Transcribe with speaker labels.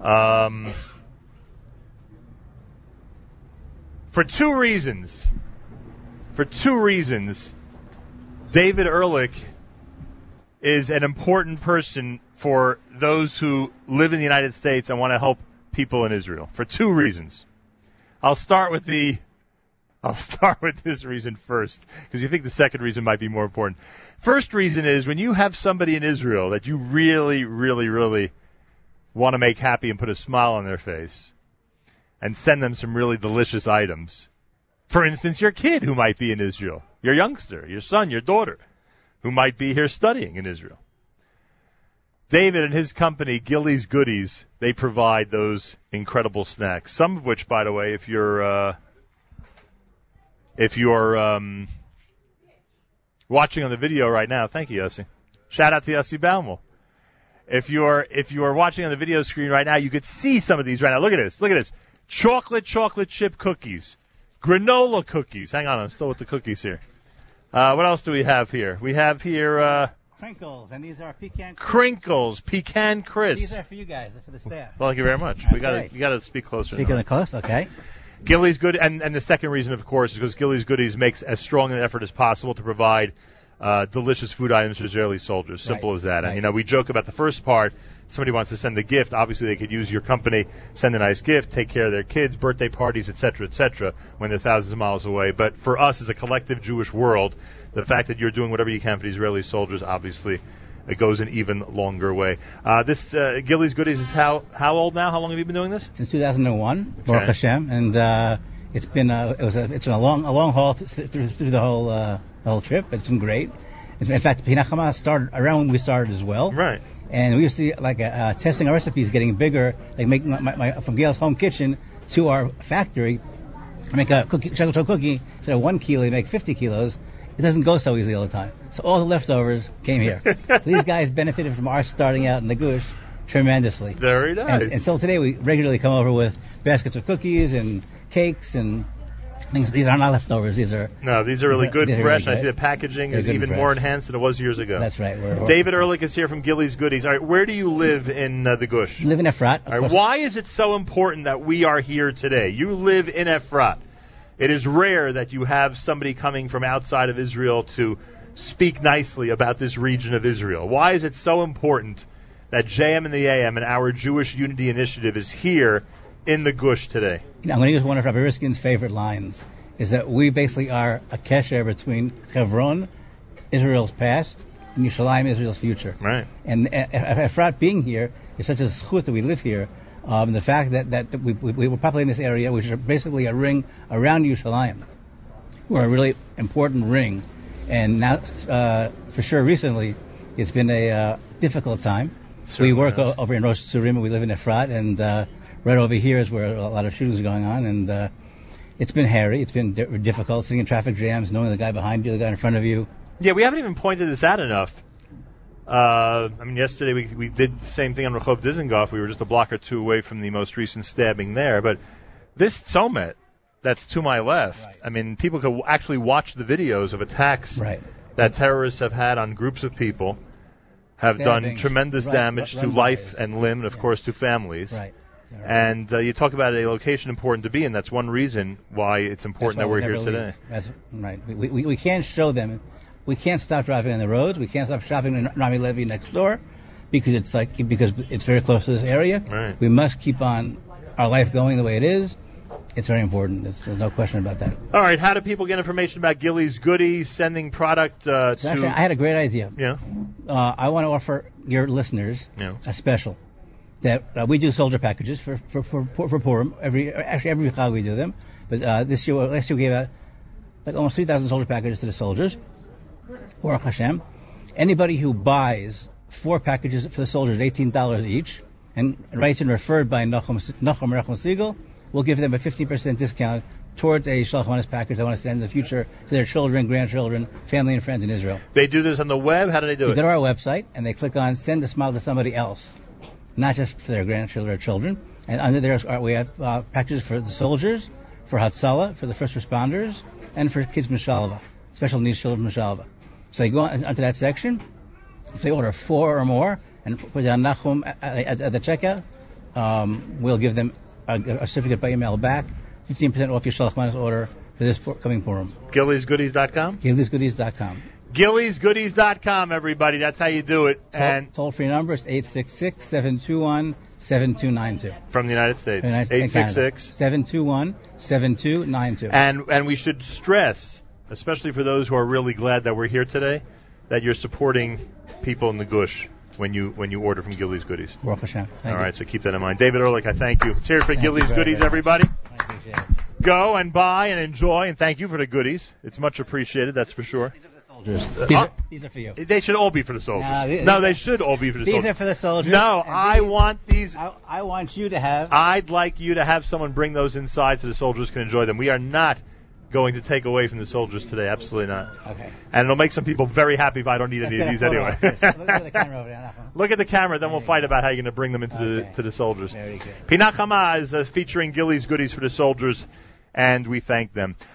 Speaker 1: Um, for two reasons. For two reasons, David Ehrlich is an important person for those who live in the United States and want to help people in Israel. For two reasons. I'll start with the I'll start with this reason first, because you think the second reason might be more important. First reason is when you have somebody in Israel that you really, really, really want to make happy and put a smile on their face, and send them some really delicious items. For instance, your kid who might be in Israel, your youngster, your son, your daughter, who might be here studying in Israel. David and his company, Gilly's Goodies, they provide those incredible snacks. Some of which, by the way, if you're uh, if you're um, watching on the video right now, thank you, Yossi. Shout out to Yossi Baumel. If you're if you are watching on the video screen right now, you could see some of these right now. Look at this. Look at this. Chocolate chocolate chip cookies, granola cookies. Hang on, I'm still with the cookies here. Uh, what else do we have here? We have here uh,
Speaker 2: Crinkles, and these are pecan.
Speaker 1: crinkles, pecan crisps.
Speaker 2: These are for you guys, they're for the staff.
Speaker 1: Well, thank you very much. We got you got to speak closer.
Speaker 2: Speaking
Speaker 1: now.
Speaker 2: of the coast, okay.
Speaker 1: Gilly's good, and, and the second reason, of course, is because Gilly's Goodies makes as strong an effort as possible to provide uh, delicious food items for Israeli soldiers. Simple
Speaker 2: Right,
Speaker 1: as that. And
Speaker 2: right.
Speaker 1: you know, we joke about the first part. Somebody wants to send a gift. Obviously, they could use your company, send a nice gift, take care of their kids, birthday parties, etc., etc. When they're thousands of miles away. But for us, as a collective Jewish world, the fact that you're doing whatever you can for the Israeli soldiers, obviously. It goes an even longer way. Uh, this uh, Gilly's Goodies is how how old now? How long have you been doing this?
Speaker 2: Since 2001, Baruch Hashem, and uh, it's been a, it was a, it's been a long a long haul through, through the whole uh, the whole trip. It's been great. It's, in fact, Pinachama started around when we started as well.
Speaker 1: Right.
Speaker 2: And we used to like uh, uh, testing our recipes, getting bigger, like making my, my, from Gail's home kitchen to our factory. I make a cookie, chocolate chip cookie instead of one kilo, you make 50 kilos. It doesn't go so easily all the time. So all the leftovers came here. so these guys benefited from our starting out in the gush tremendously.
Speaker 1: Very nice.
Speaker 2: And until today, we regularly come over with baskets of cookies and cakes and things. These are not leftovers. These are
Speaker 1: No, these are really good,
Speaker 2: are
Speaker 1: fresh.
Speaker 2: really
Speaker 1: I see the packaging
Speaker 2: They're
Speaker 1: is even
Speaker 2: fresh.
Speaker 1: more enhanced than it was years ago.
Speaker 2: That's right. We're,
Speaker 1: David Ehrlich is here from Gilly's Goodies. All right, where do you live in uh, the Gush?
Speaker 2: live in Efrat.
Speaker 1: All right,
Speaker 2: course.
Speaker 1: why is it so important that we are here today? You live in Efrat. It is rare that you have somebody coming from outside of Israel to speak nicely about this region of Israel. Why is it so important that JM in the AM and our Jewish Unity Initiative is here in the Gush today?
Speaker 2: You know, I'm going to use one of Rabbi Riskin's favorite lines, is that we basically are a kesher between Hebron, Israel's past, and Yerushalayim, Israel's future.
Speaker 1: Right.
Speaker 2: And uh, Efrat being here is such a zchut that we live here. Um, the fact that, that, that we, we, we were probably in this area, which is basically a ring around Yerushalayim. We're a really important ring. And now, uh, for sure, recently, it's been a uh, difficult time.
Speaker 1: Certainly
Speaker 2: we work o- over in Rosh Tzurim, we live in Efrat, and uh, right over here is where a lot of shootings are going on. And uh, it's been hairy, it's been di- difficult sitting in traffic jams, knowing the guy behind you, the guy in front of you.
Speaker 1: Yeah, we haven't even pointed this out enough. Uh, I mean, yesterday we we did the same thing on Rehov Dizengoff. We were just a block or two away from the most recent stabbing there. But this Somet, that's to my left.
Speaker 2: Right.
Speaker 1: I mean, people could w- actually watch the videos of attacks
Speaker 2: Right.
Speaker 1: that terrorists have had on groups of people, have done tremendous
Speaker 2: run-
Speaker 1: damage to life and limb, and of
Speaker 2: Yeah.
Speaker 1: course to families.
Speaker 2: Right.
Speaker 1: And uh, you talk about a location important to be in. That's one reason why it's important that we're here
Speaker 2: never
Speaker 1: today.
Speaker 2: That's right. We, we, we can't show them. We can't stop driving on the roads. We can't stop shopping in Rami Levy next door because it's like because it's very close to this area.
Speaker 1: Right.
Speaker 2: We must keep on our life going the way it is. It's very important. There's, there's no question about that.
Speaker 1: All right, how do people get information about Gilly's Goodies, sending product uh,
Speaker 2: So
Speaker 1: to?
Speaker 2: actually, I had a great idea.
Speaker 1: yeah,
Speaker 2: Uh, I want to offer your listeners
Speaker 1: Yeah.
Speaker 2: a special. That uh, we do soldier packages for for for, for Purim. Every actually every Chag we do them. But uh, this year, last year we gave out like almost 3,000 soldier packages to the soldiers. Baruch Hashem. Anybody who buys four packages for the soldiers, $18 each, and writes in referred by Nachum, Nachum Segal, we'll give them a 15% discount towards a Shalach Manas package they want to send in the future to their children, grandchildren, family, and friends in Israel.
Speaker 1: they do this on the web. How do they do
Speaker 2: They
Speaker 1: it?
Speaker 2: go to our website and they click on send a smile to somebody else, not just for their grandchildren or children. And under there we have uh, packages for the soldiers, for Hatsala, for the first responders, and for kids Mishalva, special needs children Mishalva. So they go on, onto that section. If they order four or more and put down Nachum at, at, at the checkout, um, we'll give them a, a certificate by email back, 15% off your Shalach Manas order for this coming Purim.
Speaker 1: GilliesGoodies.com?
Speaker 2: GilliesGoodies.com.
Speaker 1: GilliesGoodies.com, everybody. That's how you do it.
Speaker 2: Toll,
Speaker 1: And
Speaker 2: toll free number is 866 721 7292.
Speaker 1: from the United States,
Speaker 2: United-
Speaker 1: eight
Speaker 2: in
Speaker 1: six
Speaker 2: Canada.
Speaker 1: six.
Speaker 2: 721 7292.
Speaker 1: And and we should stress, especially for those who are really glad that we're here today, that you're supporting people in the gush when you when you order from Gilly's Goodies.
Speaker 2: Baruch Hashem. Thank
Speaker 1: All
Speaker 2: you.
Speaker 1: right, so keep that in mind. David Ehrlich, I thank you. Let's hear it for
Speaker 2: Thank you Gilly's
Speaker 1: Goodies, everybody.
Speaker 2: It.
Speaker 1: Go and buy and enjoy, and thank you for the goodies. It's much appreciated, that's for sure.
Speaker 2: These are for soldiers.
Speaker 1: Uh,
Speaker 2: These,
Speaker 1: uh,
Speaker 2: are, these are for you.
Speaker 1: They should all be for the soldiers.
Speaker 2: No, they-
Speaker 1: no, they should all be for the
Speaker 2: These
Speaker 1: soldiers.
Speaker 2: These are for the soldiers.
Speaker 1: no, I
Speaker 2: these-
Speaker 1: want these.
Speaker 2: I, I want you to have.
Speaker 1: I'd like you to have someone bring those inside so the soldiers can enjoy them. We are not going to take away from the soldiers today. Absolutely not.
Speaker 2: okay.
Speaker 1: And it'll make some people very happy if I don't need
Speaker 2: Let's
Speaker 1: any of these anyway.
Speaker 2: Look at the camera over there.
Speaker 1: Look at the camera, then we'll
Speaker 2: There you
Speaker 1: fight about how you're going to bring them into
Speaker 2: Okay.
Speaker 1: the to the soldiers.
Speaker 2: Very good.
Speaker 1: Pinachama is uh, featuring Gillies goodies for the soldiers, and we thank them.